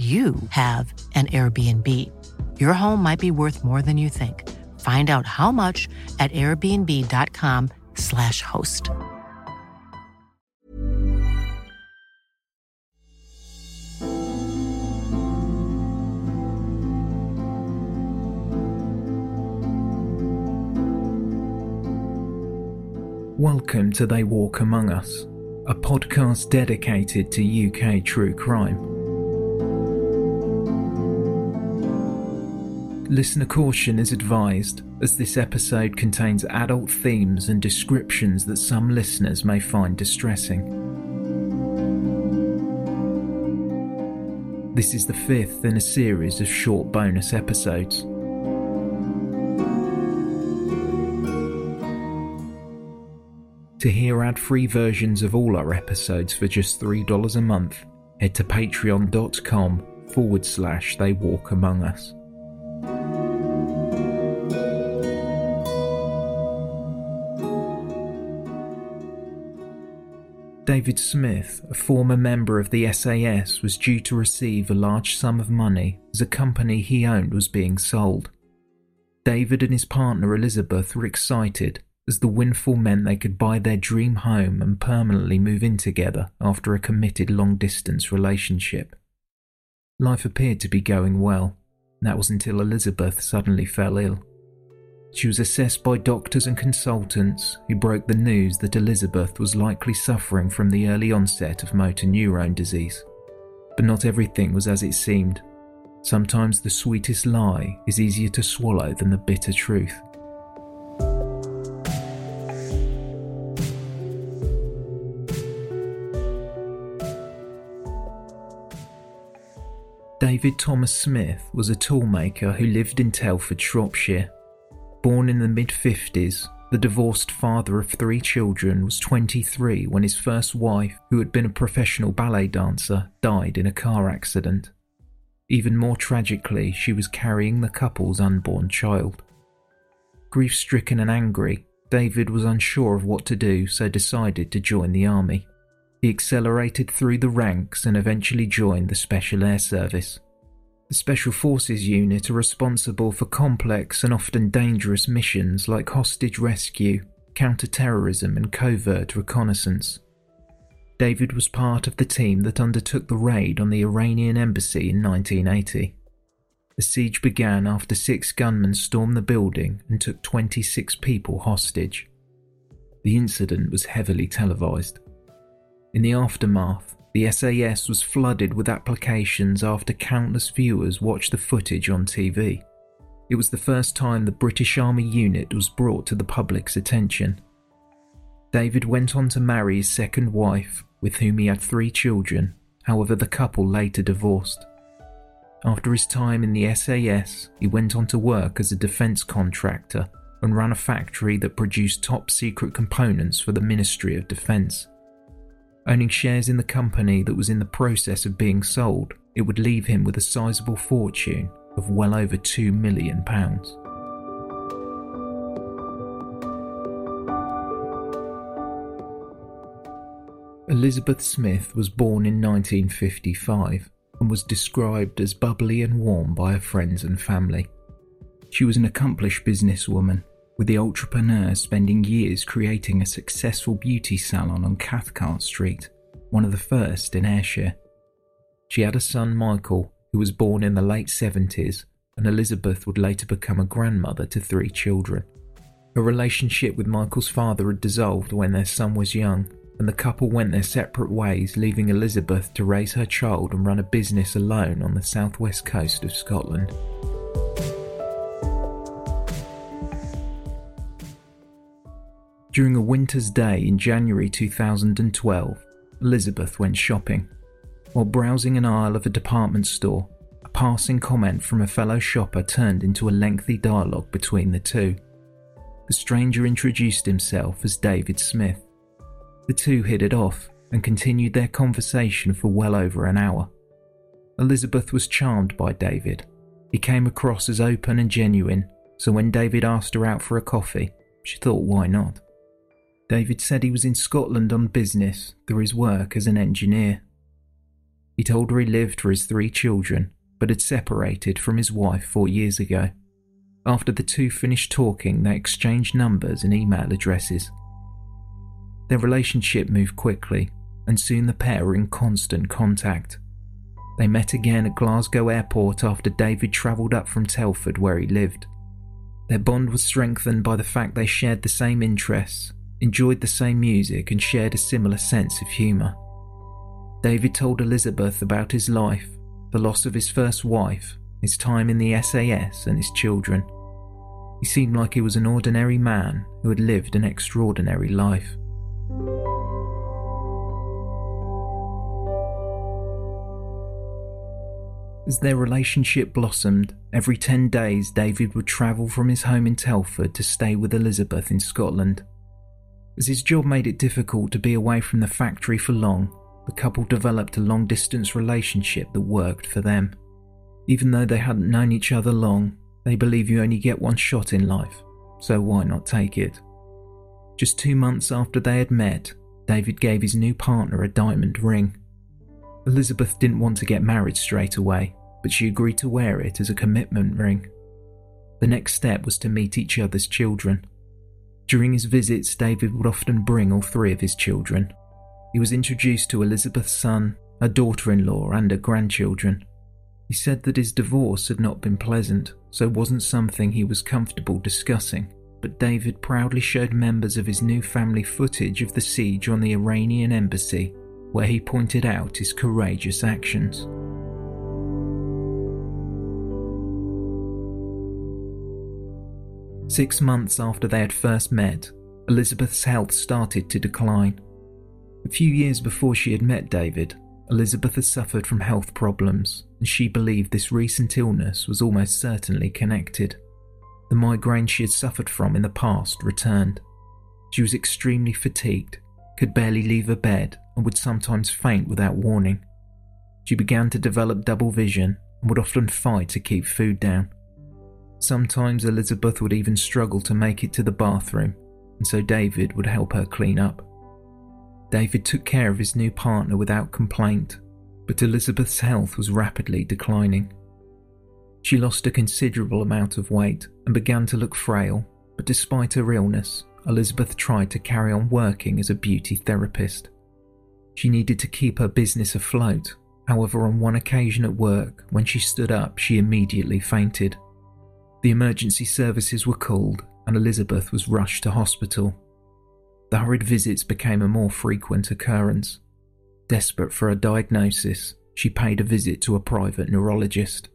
you have an Airbnb. Your home might be worth more than you think. Find out how much at airbnb.com/slash host. Welcome to They Walk Among Us, a podcast dedicated to UK true crime. Listener caution is advised, as this episode contains adult themes and descriptions that some listeners may find distressing. This is the fifth in a series of short bonus episodes. To hear ad free versions of all our episodes for just $3 a month, head to patreon.com forward slash they walk among us. David Smith, a former member of the SAS, was due to receive a large sum of money as a company he owned was being sold. David and his partner Elizabeth were excited as the windfall meant they could buy their dream home and permanently move in together after a committed long distance relationship. Life appeared to be going well. That was until Elizabeth suddenly fell ill. She was assessed by doctors and consultants who broke the news that Elizabeth was likely suffering from the early onset of motor neurone disease. But not everything was as it seemed. Sometimes the sweetest lie is easier to swallow than the bitter truth. David Thomas Smith was a toolmaker who lived in Telford, Shropshire. Born in the mid 50s, the divorced father of three children was 23 when his first wife, who had been a professional ballet dancer, died in a car accident. Even more tragically, she was carrying the couple's unborn child. Grief stricken and angry, David was unsure of what to do, so decided to join the army. He accelerated through the ranks and eventually joined the Special Air Service. The Special Forces unit are responsible for complex and often dangerous missions like hostage rescue, counter-terrorism and covert reconnaissance. David was part of the team that undertook the raid on the Iranian embassy in 1980. The siege began after six gunmen stormed the building and took 26 people hostage. The incident was heavily televised. In the aftermath, the SAS was flooded with applications after countless viewers watched the footage on TV. It was the first time the British Army unit was brought to the public's attention. David went on to marry his second wife, with whom he had three children, however, the couple later divorced. After his time in the SAS, he went on to work as a defence contractor and ran a factory that produced top secret components for the Ministry of Defence. Owning shares in the company that was in the process of being sold, it would leave him with a sizable fortune of well over £2 million. Elizabeth Smith was born in 1955 and was described as bubbly and warm by her friends and family. She was an accomplished businesswoman, with the entrepreneur spending years creating a successful beauty salon on Cathcart Street, one of the first in Ayrshire. She had a son, Michael, who was born in the late 70s, and Elizabeth would later become a grandmother to three children. Her relationship with Michael's father had dissolved when their son was young, and the couple went their separate ways, leaving Elizabeth to raise her child and run a business alone on the southwest coast of Scotland. During a winter's day in January 2012, Elizabeth went shopping. While browsing an aisle of a department store, a passing comment from a fellow shopper turned into a lengthy dialogue between the two. The stranger introduced himself as David Smith. The two hit it off and continued their conversation for well over an hour. Elizabeth was charmed by David. He came across as open and genuine, so when David asked her out for a coffee, she thought why not. David said he was in Scotland on business through his work as an engineer. He told her he lived for his three children, but had separated from his wife four years ago. After the two finished talking, they exchanged numbers and email addresses. Their relationship moved quickly, and soon the pair were in constant contact. They met again at Glasgow Airport after David travelled up from Telford, where he lived. Their bond was strengthened by the fact they shared the same interests, enjoyed the same music, and shared a similar sense of humour. David told Elizabeth about his life, the loss of his first wife, his time in the SAS, and his children. He seemed like he was an ordinary man who had lived an extraordinary life. As their relationship blossomed, every 10 days David would travel from his home in Telford to stay with Elizabeth in Scotland. As his job made it difficult to be away from the factory for long, the couple developed a long distance relationship that worked for them. Even though they hadn't known each other long, they believe you only get one shot in life, so why not take it? Just two months after they had met, David gave his new partner a diamond ring. Elizabeth didn't want to get married straight away, but she agreed to wear it as a commitment ring. The next step was to meet each other's children. During his visits, David would often bring all three of his children. He was introduced to Elizabeth's son, a daughter in law, and her grandchildren. He said that his divorce had not been pleasant, so wasn't something he was comfortable discussing but David proudly showed members of his new family footage of the siege on the Iranian embassy, where he pointed out his courageous actions. Six months after they had first met, Elizabeth's health started to decline. A few years before she had met David, Elizabeth had suffered from health problems, and she believed this recent illness was almost certainly connected. The migraine she had suffered from in the past returned. She was extremely fatigued, could barely leave her bed, and would sometimes faint without warning. She began to develop double vision and would often fight to keep food down. Sometimes Elizabeth would even struggle to make it to the bathroom, and so David would help her clean up. David took care of his new partner without complaint, but Elizabeth's health was rapidly declining. She lost a considerable amount of weight and began to look frail, but despite her illness, Elizabeth tried to carry on working as a beauty therapist. She needed to keep her business afloat, however, on one occasion at work, when she stood up, she immediately fainted. The emergency services were called and Elizabeth was rushed to hospital. The hurried visits became a more frequent occurrence. Desperate for a diagnosis, she paid a visit to a private neurologist.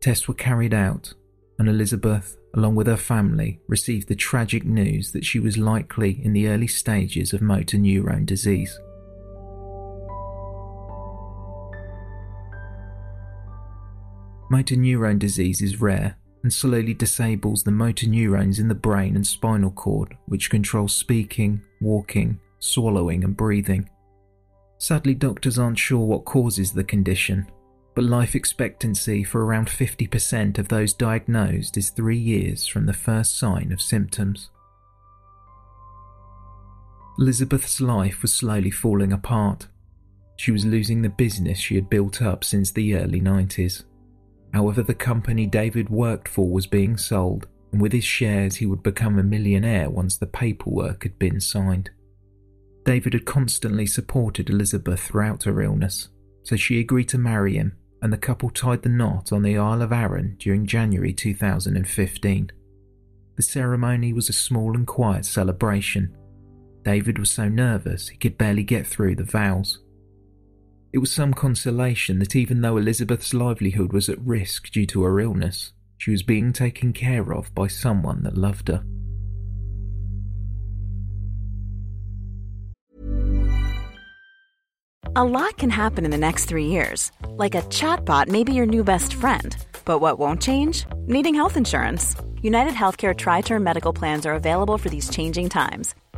Tests were carried out, and Elizabeth, along with her family, received the tragic news that she was likely in the early stages of motor neurone disease. Motor neurone disease is rare and slowly disables the motor neurons in the brain and spinal cord, which control speaking, walking, swallowing, and breathing. Sadly, doctors aren't sure what causes the condition, but life expectancy for around 50% of those diagnosed is three years from the first sign of symptoms. Elizabeth's life was slowly falling apart. She was losing the business she had built up since the early 90s. However, the company David worked for was being sold, and with his shares, he would become a millionaire once the paperwork had been signed. David had constantly supported Elizabeth throughout her illness, so she agreed to marry him, and the couple tied the knot on the Isle of Arran during January 2015. The ceremony was a small and quiet celebration. David was so nervous he could barely get through the vows. It was some consolation that even though Elizabeth's livelihood was at risk due to her illness, she was being taken care of by someone that loved her. A lot can happen in the next three years. Like a chatbot may be your new best friend. But what won't change? Needing health insurance. United Healthcare Tri Term Medical Plans are available for these changing times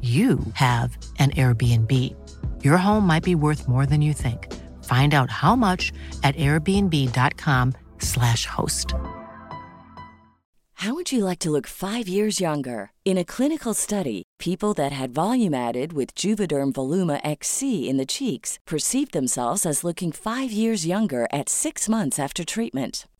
you have an Airbnb. Your home might be worth more than you think. Find out how much at airbnb.com/slash host. How would you like to look five years younger? In a clinical study, people that had volume added with Juvederm Voluma XC in the cheeks perceived themselves as looking five years younger at six months after treatment.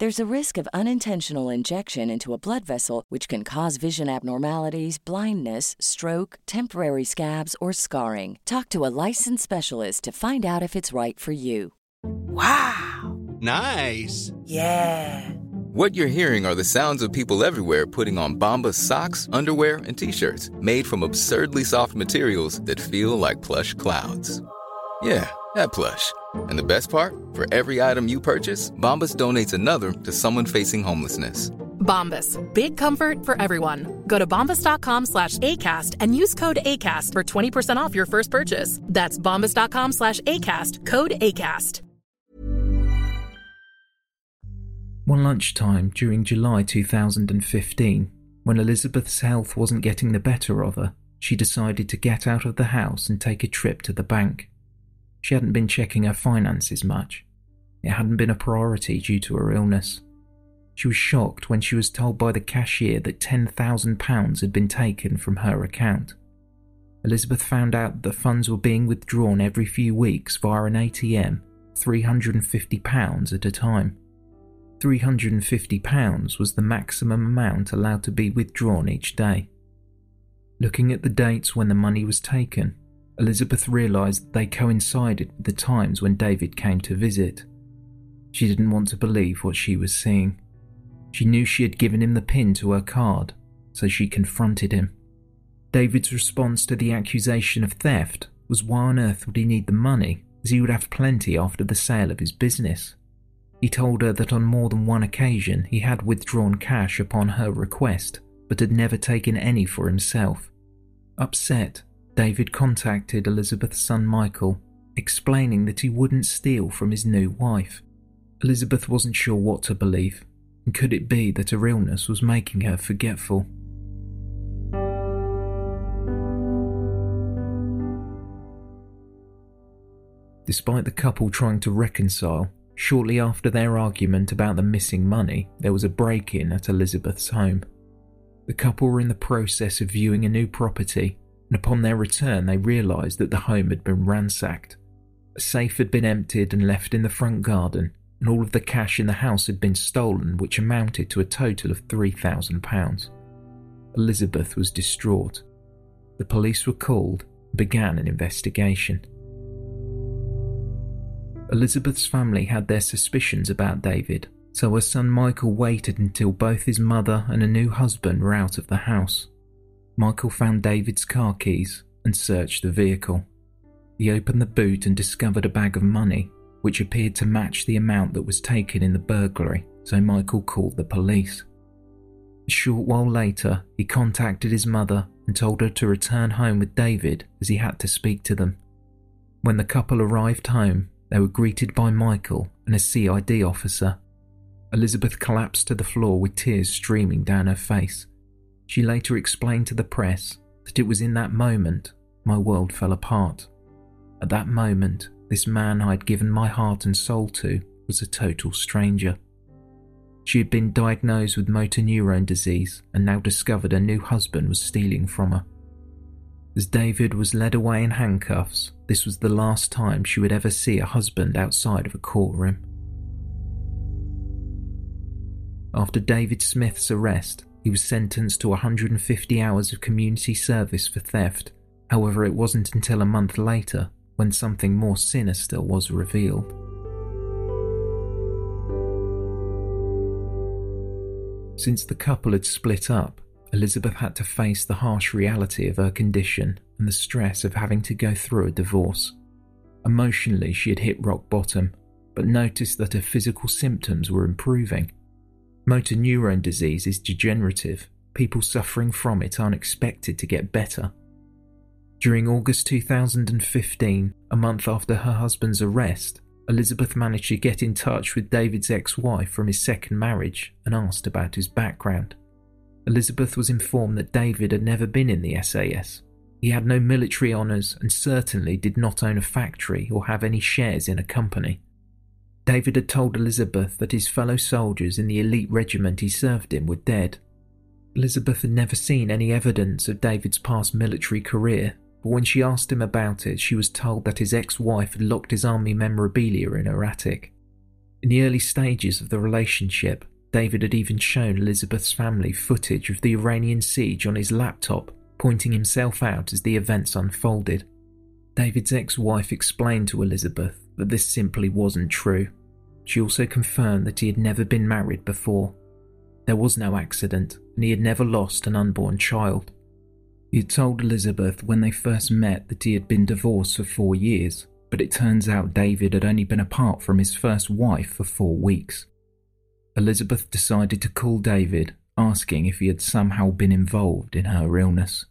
There's a risk of unintentional injection into a blood vessel, which can cause vision abnormalities, blindness, stroke, temporary scabs, or scarring. Talk to a licensed specialist to find out if it's right for you. Wow! Nice! Yeah! What you're hearing are the sounds of people everywhere putting on Bombas socks, underwear, and t-shirts made from absurdly soft materials that feel like plush clouds. Yeah, that plush. And the best part? For every item you purchase, Bombas donates another to someone facing homelessness. Bombas. Big comfort for everyone. Go to bombas.com slash ACAST and use code ACAST for 20% off your first purchase. That's bombas.com slash ACAST. Code ACAST. One lunchtime during July 2015, when Elizabeth's health wasn't getting the better of her, she decided to get out of the house and take a trip to the bank. She hadn't been checking her finances much. It hadn't been a priority due to her illness. She was shocked when she was told by the cashier that £10,000 had been taken from her account. Elizabeth found out that the funds were being withdrawn every few weeks via an ATM, £350 at a time. £350 was the maximum amount allowed to be withdrawn each day. Looking at the dates when the money was taken, Elizabeth realised they coincided with the times when David came to visit. She didn't want to believe what she was seeing. She knew she had given him the pin to her card, so she confronted him. David's response to the accusation of theft was why on earth would he need the money, as he would have plenty after the sale of his business. He told her that on more than one occasion he had withdrawn cash upon her request, but had never taken any for himself. Upset, David contacted Elizabeth's son Michael, explaining that he wouldn't steal from his new wife. Elizabeth wasn't sure what to believe, And could it be that her illness was making her forgetful? Despite the couple trying to reconcile, shortly after their argument about the missing money, there was a break in at Elizabeth's home. The couple were in the process of viewing a new property, and upon their return, they realised that the home had been ransacked. A safe had been emptied and left in the front garden, and all of the cash in the house had been stolen, which amounted to a total of £3,000. Elizabeth was distraught. The police were called and began an investigation. Elizabeth's family had their suspicions about David, so her son Michael waited until both his mother and a new husband were out of the house. Michael found David's car keys and searched the vehicle. He opened the boot and discovered a bag of money, which appeared to match the amount that was taken in the burglary, so Michael called the police. A short while later, he contacted his mother and told her to return home with David as he had to speak to them. When the couple arrived home, they were greeted by Michael and a CID officer. Elizabeth collapsed to the floor with tears streaming down her face. She later explained to the press that it was in that moment my world fell apart. At that moment, this man I had given my heart and soul to was a total stranger. She had been diagnosed with motor neurone disease and now discovered her new husband was stealing from her. As David was led away in handcuffs, this was the last time she would ever see a husband outside of a courtroom. After David Smith's arrest, he was sentenced to 150 hours of community service for theft. However, it wasn't until a month later when something more sinister was revealed. Since the couple had split up, Elizabeth had to face the harsh reality of her condition and the stress of having to go through a divorce. Emotionally, she had hit rock bottom, but noticed that her physical symptoms were improving. Motor neurone disease is degenerative. People suffering from it aren't expected to get better. During August 2015, a month after her husband's arrest, Elizabeth managed to get in touch with David's ex wife from his second marriage and asked about his background. Elizabeth was informed that David had never been in the SAS. He had no military honours and certainly did not own a factory or have any shares in a company. David had told Elizabeth that his fellow soldiers in the elite regiment he served in were dead. Elizabeth had never seen any evidence of David's past military career, but when she asked him about it, she was told that his ex wife had locked his army memorabilia in her attic. In the early stages of the relationship, David had even shown Elizabeth's family footage of the Iranian siege on his laptop, pointing himself out as the events unfolded. David's ex wife explained to Elizabeth that this simply wasn't true. She also confirmed that he had never been married before. There was no accident, and he had never lost an unborn child. He had told Elizabeth when they first met that he had been divorced for four years, but it turns out David had only been apart from his first wife for four weeks. Elizabeth decided to call David, asking if he had somehow been involved in her illness.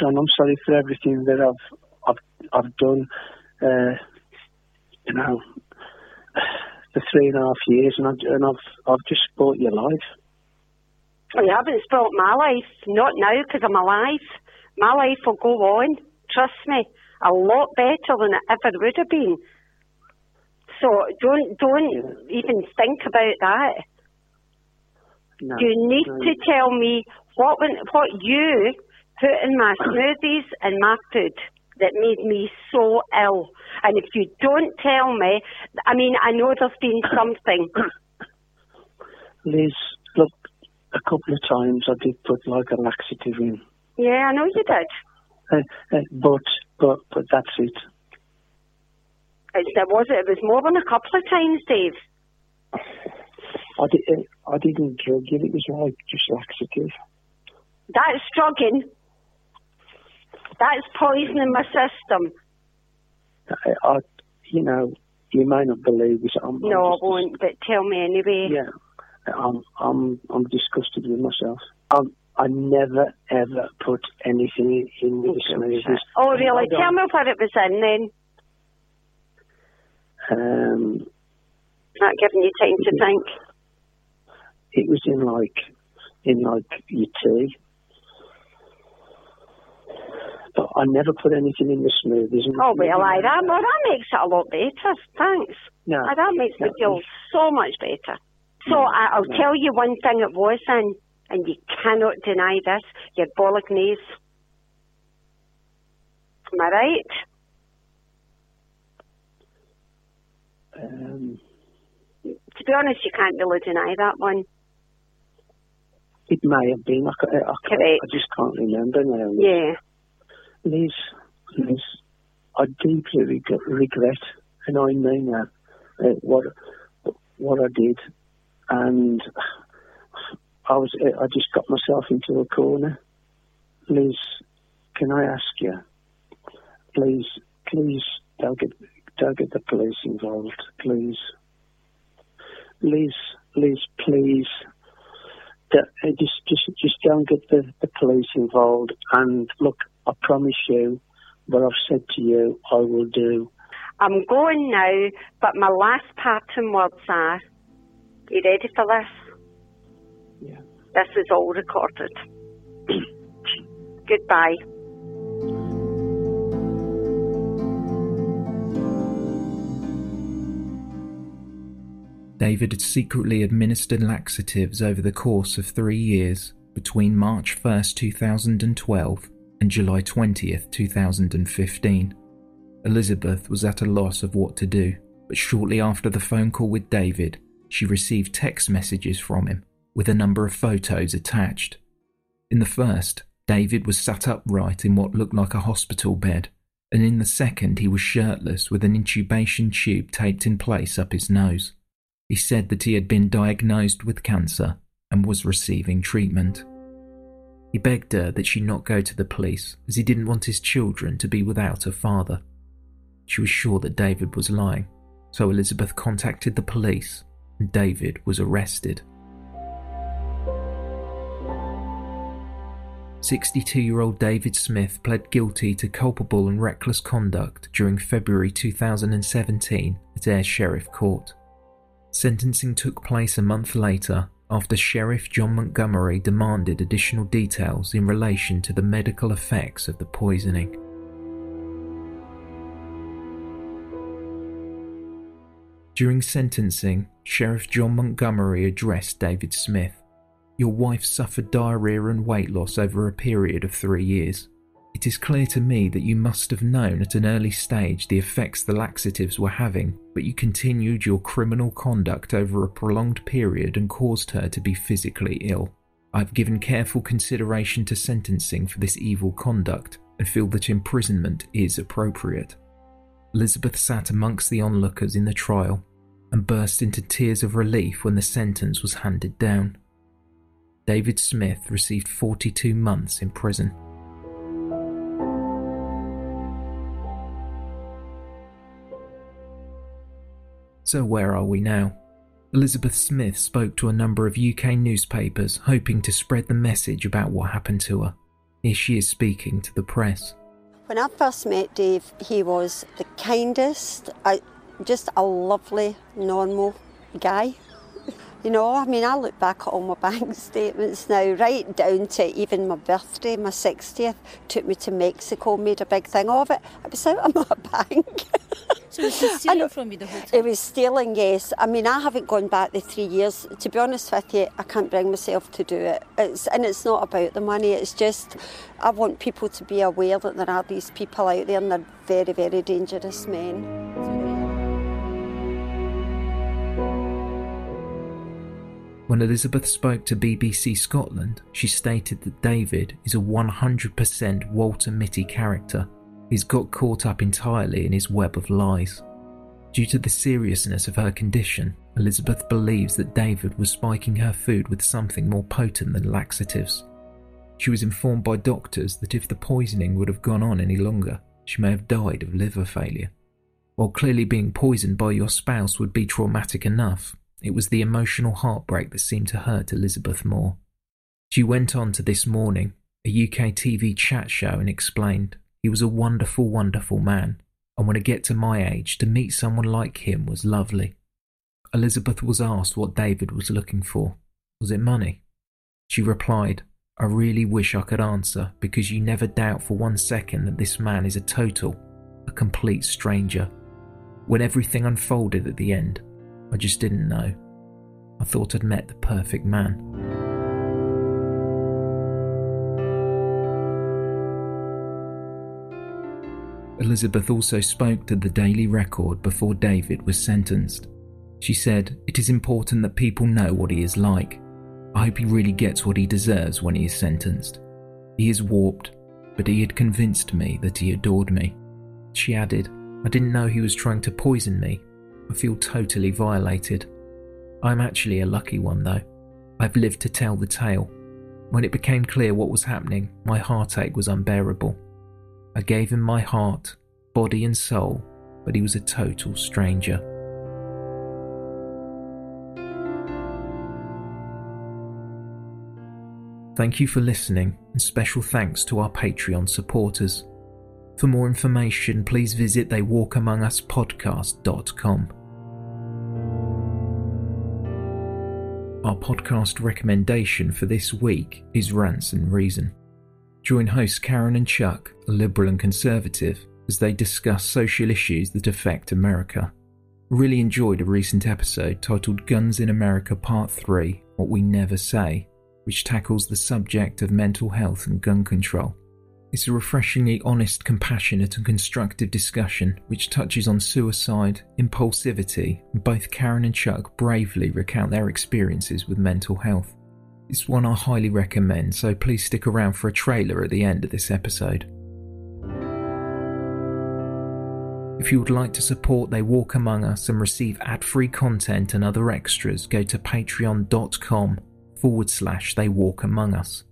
Don't. I'm sorry for everything that I've I've I've done. Uh, you know, for three and a half years, and, I, and I've I've just spoilt your life. Well, you haven't spoilt my life. Not now, because I'm alive. My life will go on. Trust me, a lot better than it ever would have been. So don't don't even think about that. No, you need no. to tell me what what you put in my smoothies and my food that made me so ill. And if you don't tell me, I mean, I know there's been something. Liz, look, a couple of times I did put like a laxative in, Yeah, I know you did. uh, uh, but but but that's it. It, there was it was more than a couple of times, Dave. I did uh, I didn't drug it. It was like just laxative. That's drugging. That's poisoning my system. I, I you know, you may not believe this. I'm, I'm No, I won't. But tell me anyway. Yeah, I'm I'm I'm disgusted with myself. I'm, I never ever put anything in with the smoothies. Oh, really? I don't- Tell me what it was in then. Um, Not giving you time to think. it was in like in like your tea. But I never put anything in the smoothies. Oh, well, aye, that, well, that makes it a lot better. Thanks. No, Aye, that makes me no, feel so much better. So I, I'll no. tell you one thing it was in, and you cannot deny this, your bolognese. Am I right? Um, To be honest, you can't really deny that one. it may have been. I, I, I. I just can't remember now. Yeah. Liz, Liz, I deeply reg- regret, and I mean that, uh, what what I did, and I was I just got myself into a corner. Liz, can I ask you, please, please don't get don't get the police involved, please. Liz, Liz, please. Uh, just, just, just don't get the, the police involved. And look, I promise you, what I've said to you, I will do. I'm going now, but my last parting words are, you ready for this? Yeah. This is all recorded. Goodbye. David had secretly administered laxatives over the course of three years between March 1st, 2012 and July 20th, 2015. Elizabeth was at a loss of what to do, but shortly after the phone call with David, she received text messages from him with a number of photos attached. In the first, David was sat upright in what looked like a hospital bed, and in the second, he was shirtless with an intubation tube taped in place up his nose. He said that he had been diagnosed with cancer and was receiving treatment. He begged her that she not go to the police as he didn't want his children to be without a father. She was sure that David was lying, so Elizabeth contacted the police and David was arrested. 62 year old David Smith pled guilty to culpable and reckless conduct during February 2017 at Ayr Sheriff Court. Sentencing took place a month later after Sheriff John Montgomery demanded additional details in relation to the medical effects of the poisoning. During sentencing, Sheriff John Montgomery addressed David Smith. Your wife suffered diarrhea and weight loss over a period of three years. It is clear to me that you must have known at an early stage the effects the laxatives were having, but you continued your criminal conduct over a prolonged period and caused her to be physically ill. I have given careful consideration to sentencing for this evil conduct and feel that imprisonment is appropriate. Elizabeth sat amongst the onlookers in the trial and burst into tears of relief when the sentence was handed down. David Smith received 42 months in prison. So, where are we now? Elizabeth Smith spoke to a number of UK newspapers hoping to spread the message about what happened to her. Here she is speaking to the press. When I first met Dave, he was the kindest, just a lovely, normal guy. You know, I mean, I look back at all my bank statements now, right down to even my birthday, my 60th, took me to Mexico, made a big thing of it. I was out of my bank. So it was stealing from you the whole time? It was stealing, yes. I mean, I haven't gone back the three years. To be honest with you, I can't bring myself to do it. It's, and it's not about the money, it's just I want people to be aware that there are these people out there and they're very, very dangerous men. When Elizabeth spoke to BBC Scotland, she stated that David is a 100% Walter Mitty character. He's got caught up entirely in his web of lies. Due to the seriousness of her condition, Elizabeth believes that David was spiking her food with something more potent than laxatives. She was informed by doctors that if the poisoning would have gone on any longer, she may have died of liver failure. While clearly being poisoned by your spouse would be traumatic enough, it was the emotional heartbreak that seemed to hurt Elizabeth more. She went on to This Morning, a UK TV chat show, and explained, He was a wonderful, wonderful man, and when I get to my age, to meet someone like him was lovely. Elizabeth was asked what David was looking for. Was it money? She replied, I really wish I could answer because you never doubt for one second that this man is a total, a complete stranger. When everything unfolded at the end, I just didn't know. I thought I'd met the perfect man. Elizabeth also spoke to the Daily Record before David was sentenced. She said, It is important that people know what he is like. I hope he really gets what he deserves when he is sentenced. He is warped, but he had convinced me that he adored me. She added, I didn't know he was trying to poison me. I feel totally violated. I'm actually a lucky one, though. I've lived to tell the tale. When it became clear what was happening, my heartache was unbearable. I gave him my heart, body, and soul, but he was a total stranger. Thank you for listening, and special thanks to our Patreon supporters. For more information, please visit theywalkamonguspodcast.com. Our podcast recommendation for this week is Rants and Reason. Join hosts Karen and Chuck, a liberal and conservative, as they discuss social issues that affect America. Really enjoyed a recent episode titled Guns in America Part 3 What We Never Say, which tackles the subject of mental health and gun control. It's a refreshingly honest, compassionate, and constructive discussion which touches on suicide, impulsivity, and both Karen and Chuck bravely recount their experiences with mental health. It's one I highly recommend, so please stick around for a trailer at the end of this episode. If you would like to support They Walk Among Us and receive ad free content and other extras, go to patreon.com forward slash They Walk Among Us.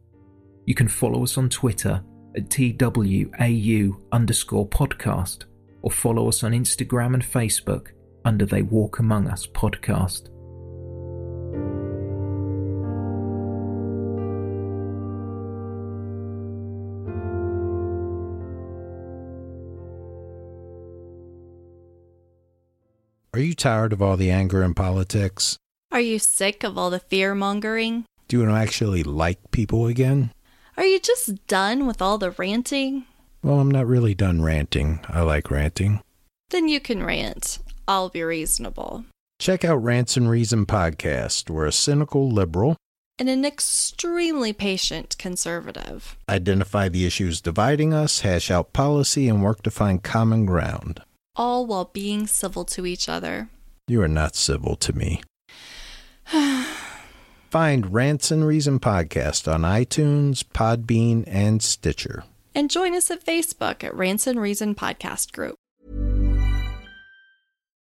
You can follow us on Twitter at TWAU underscore podcast or follow us on Instagram and Facebook under They Walk Among Us podcast. Are you tired of all the anger in politics? Are you sick of all the fear mongering? Do you actually like people again? Are you just done with all the ranting? Well, I'm not really done ranting. I like ranting. Then you can rant. I'll be reasonable. Check out Rants and Reason podcast. We're a cynical liberal and an extremely patient conservative. Identify the issues dividing us, hash out policy, and work to find common ground. All while being civil to each other. You are not civil to me. Find Rants and Reason podcast on iTunes, Podbean, and Stitcher. And join us at Facebook at Rants and Reason Podcast Group.